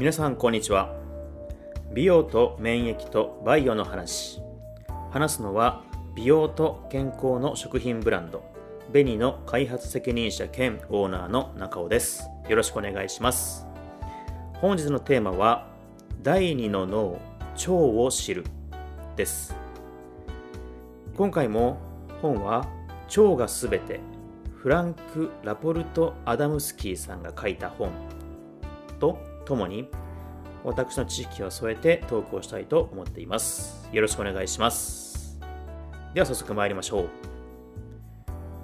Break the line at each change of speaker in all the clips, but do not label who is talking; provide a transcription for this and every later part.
皆さんこんにちは。美容と免疫とバイオの話。話すのは美容と健康の食品ブランド。ベニの開発責任者兼オーナーの中尾です。よろしくお願いします。本日のテーマは第二の脳腸を知る。です。今回も本は腸がすべてフランク・ラポルト・アダムスキーさんが書いた本とともに私の知識を添えてトークをしたいと思っています。よろしくお願いします。では早速参りましょう。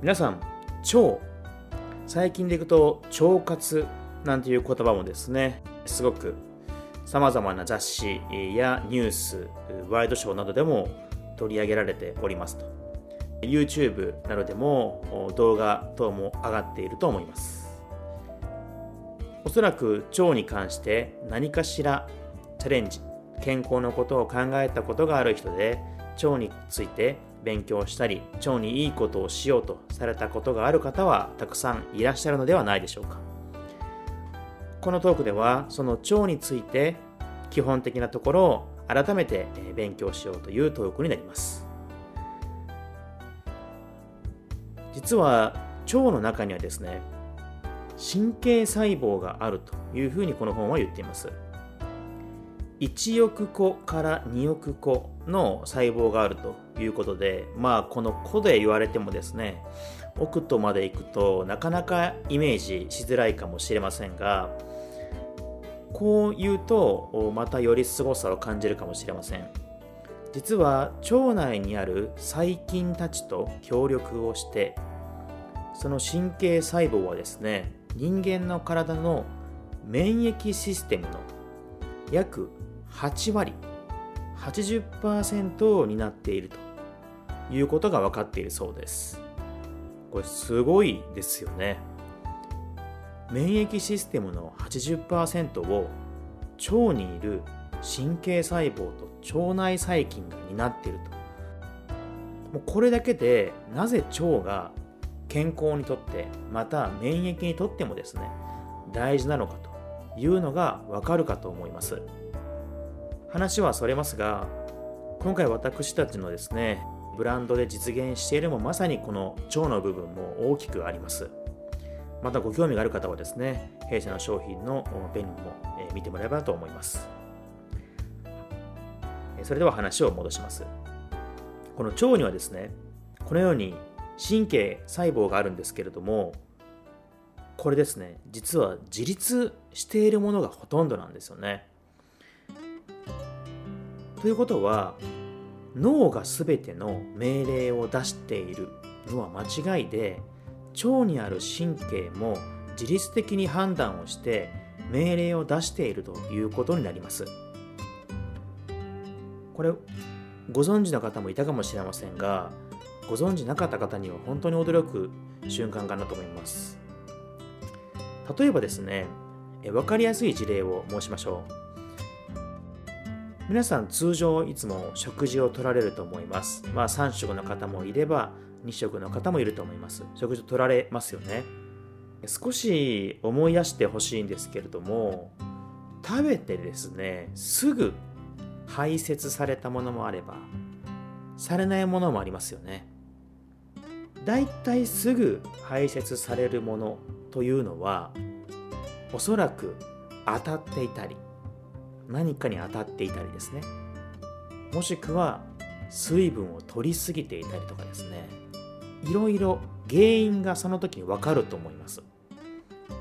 皆さん腸。最近でいくと腸活なんていう言葉もですねすごくさまざまな雑誌やニュースワイドショーなどでも取り上げられておりますと。YouTube などでも動画等も上がっていると思います。おそらく腸に関して何かしらチャレンジ健康のことを考えたことがある人で腸について勉強したり腸にいいことをしようとされたことがある方はたくさんいらっしゃるのではないでしょうか。このトークではその腸について基本的なところを改めて勉強しようというトークになります。実は腸の中にはですね神経細胞があるというふうにこの本は言っています。1億個から2億個の細胞があるということでまあこの個で言われてもですね奥とまで行くとなかなかイメージしづらいかもしれませんがこう言うとまたより凄さを感じるかもしれません。実は腸内にある細菌たちと協力をしてその神経細胞はですね人間の体の免疫システムの約8割80%を担っているということが分かっているそうです。これすごいですよね。免疫システムの80%を腸にいる神経細胞と腸内細菌が担っていると。もうこれだけでなぜ腸が健康にとってまた免疫にとってもですね大事なのかというのがわかるかと思います。話はそれますが今回私たちのですねブランドで実現しているもまさにこの腸の部分も大きくあります。またご興味がある方はですね弊社の商品の便利も見てもらえばと思います。それでは話を戻します。この腸にはですねこのように神経細胞があるんですけれどもこれですね実は自立しているものがほとんどなんですよね。ということは脳が全ての命令を出しているのは間違いで腸にある神経も自律的に判断をして命令を出しているということになります。これご存知の方もいたかもしれませんがご存知なかった方には本当に驚く瞬間かなと思います。例えばですね分かりやすい事例を申しましょう。皆さん通常いつも食事を取られると思います。まあ3食の方もいれば2食の方もいると思います。食事を取られますよね。少し思い出してほしいんですけれども食べてですねすぐ排泄されたものもあればされないものもありますよね。だいたいすぐ排泄されるものというのはおそらく当たっていたり何かに当たっていたりですね。もしくは水分を取りすぎていたりとかですね。いろいろ原因がその時に分かると思います。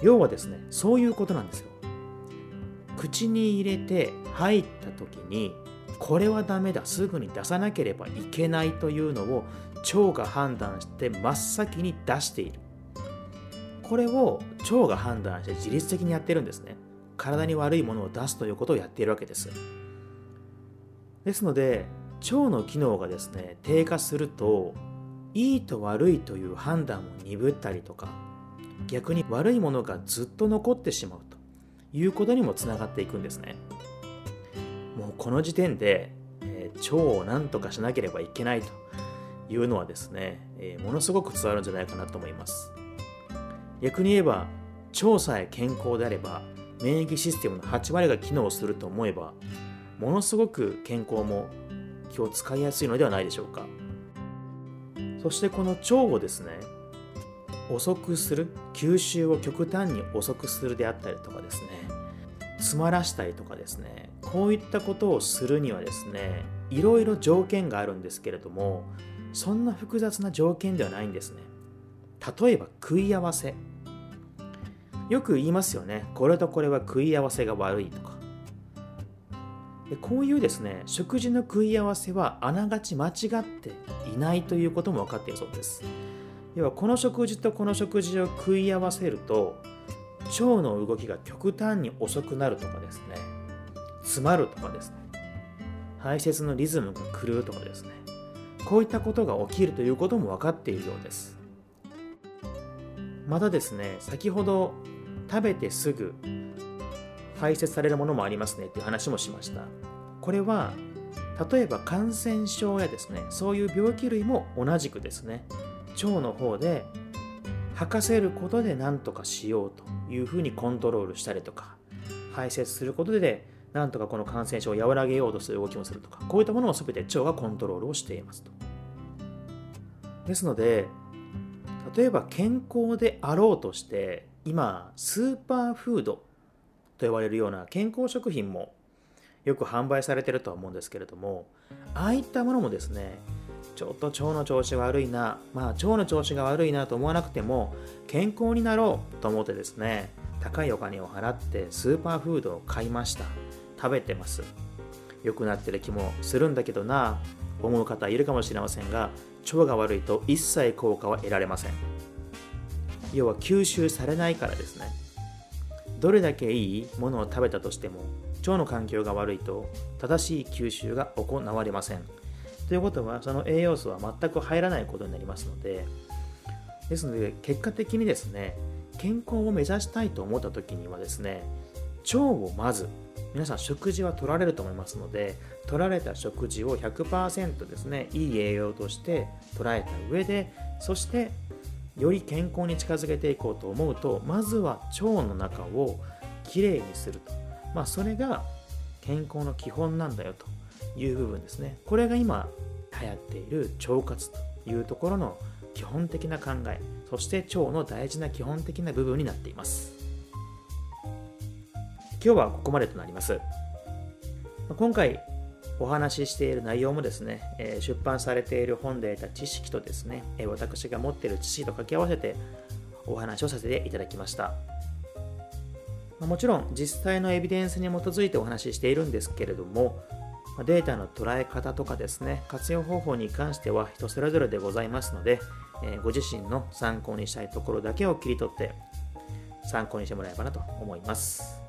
要はですねそういうことなんですよ。口に入れて入った時にこれはダメだすぐに出さなければいけないというのを腸が判断して真っ先に出している。これを腸が判断して自律的にやってるんですね。体に悪いものを出すということをやっているわけです。ですので腸の機能がですね低下するといいと悪いという判断を鈍ったりとか逆に悪いものがずっと残ってしまうということにもつながっていくんですね。もうこの時点で、えー、腸を何とかしなければいけないというのはですね、えー、ものすごく伝わるんじゃないかなと思います。逆に言えば腸さえ健康であれば免疫システムの8割が機能すると思えばものすごく健康も気を使いやすいのではないでしょうか。そしてこの腸をですね遅くする吸収を極端に遅くするであったりとかですね詰まらしたりとかですねこういったことをするにはですねいろいろ条件があるんですけれどもそんな複雑な条件ではないんですね。例えば食い合わせ。よく言いますよね。これとこれは食い合わせが悪いとか。でこういうですね食事の食い合わせはあながち間違っていないということも分かっているそうです。要はこの食事とこの食事を食い合わせると腸の動きが極端に遅くなるとかですね。詰まるとかですね。排泄のリズムが狂うとかですね。こういったことが起きるということも分かっているようです。またですね先ほど食べてすぐ排泄されるものもありますねっていう話もしました。これは例えば感染症やですねそういう病気類も同じくですね腸の方で吐かせることで何とかしようというふうにコントロールしたりとか排泄することでなんとかこの感染症を和らげようとする動きもするとかこういったものを全て腸がコントロールをしていますと。ですので例えば健康であろうとして今スーパーフードと呼ばれるような健康食品もよく販売されてるとは思うんですけれどもああいったものもですねちょっと腸の調子悪いなまあ腸の調子が悪いなと思わなくても健康になろうと思ってですね高いお金を払ってスーパーフードを買いました。食べてます。良くなってる気もするんだけどな思う方いるかもしれませんが腸が悪いと一切効果は得られません。要は吸収されないからですね。どれだけいいものを食べたとしても腸の環境が悪いと正しい吸収が行われません。ということはその栄養素は全く入らないことになりますのでですので結果的にですね健康を目指したいと思った時にはですね腸をまず皆さん食事は取られると思いますので取られた食事を100%ですねいい栄養として捉えた上でそしてより健康に近づけていこうと思うとまずは腸の中をきれいにすると、まあ、それが健康の基本なんだよという部分ですね。これが今流行っている腸活というところの基本的な考えそして腸の大事な基本的な部分になっています。今日はここまでとなります今回お話ししている内容もですね、え出版されている本で得た知識とですね、え私が持っている知識と掛け合わせてお話をさせていただきました。もちろん実際のエビデンスに基づいてお話ししているんですけれども、データの捉え方とかですね、活用方法に関しては人それぞれでございますので、えご自身の参考にしたいところだけを切り取って参考にしてもらえばなと思います。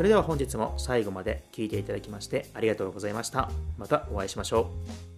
それでは本日も最後まで聴いていただきましてありがとうございました。またお会いしましょう。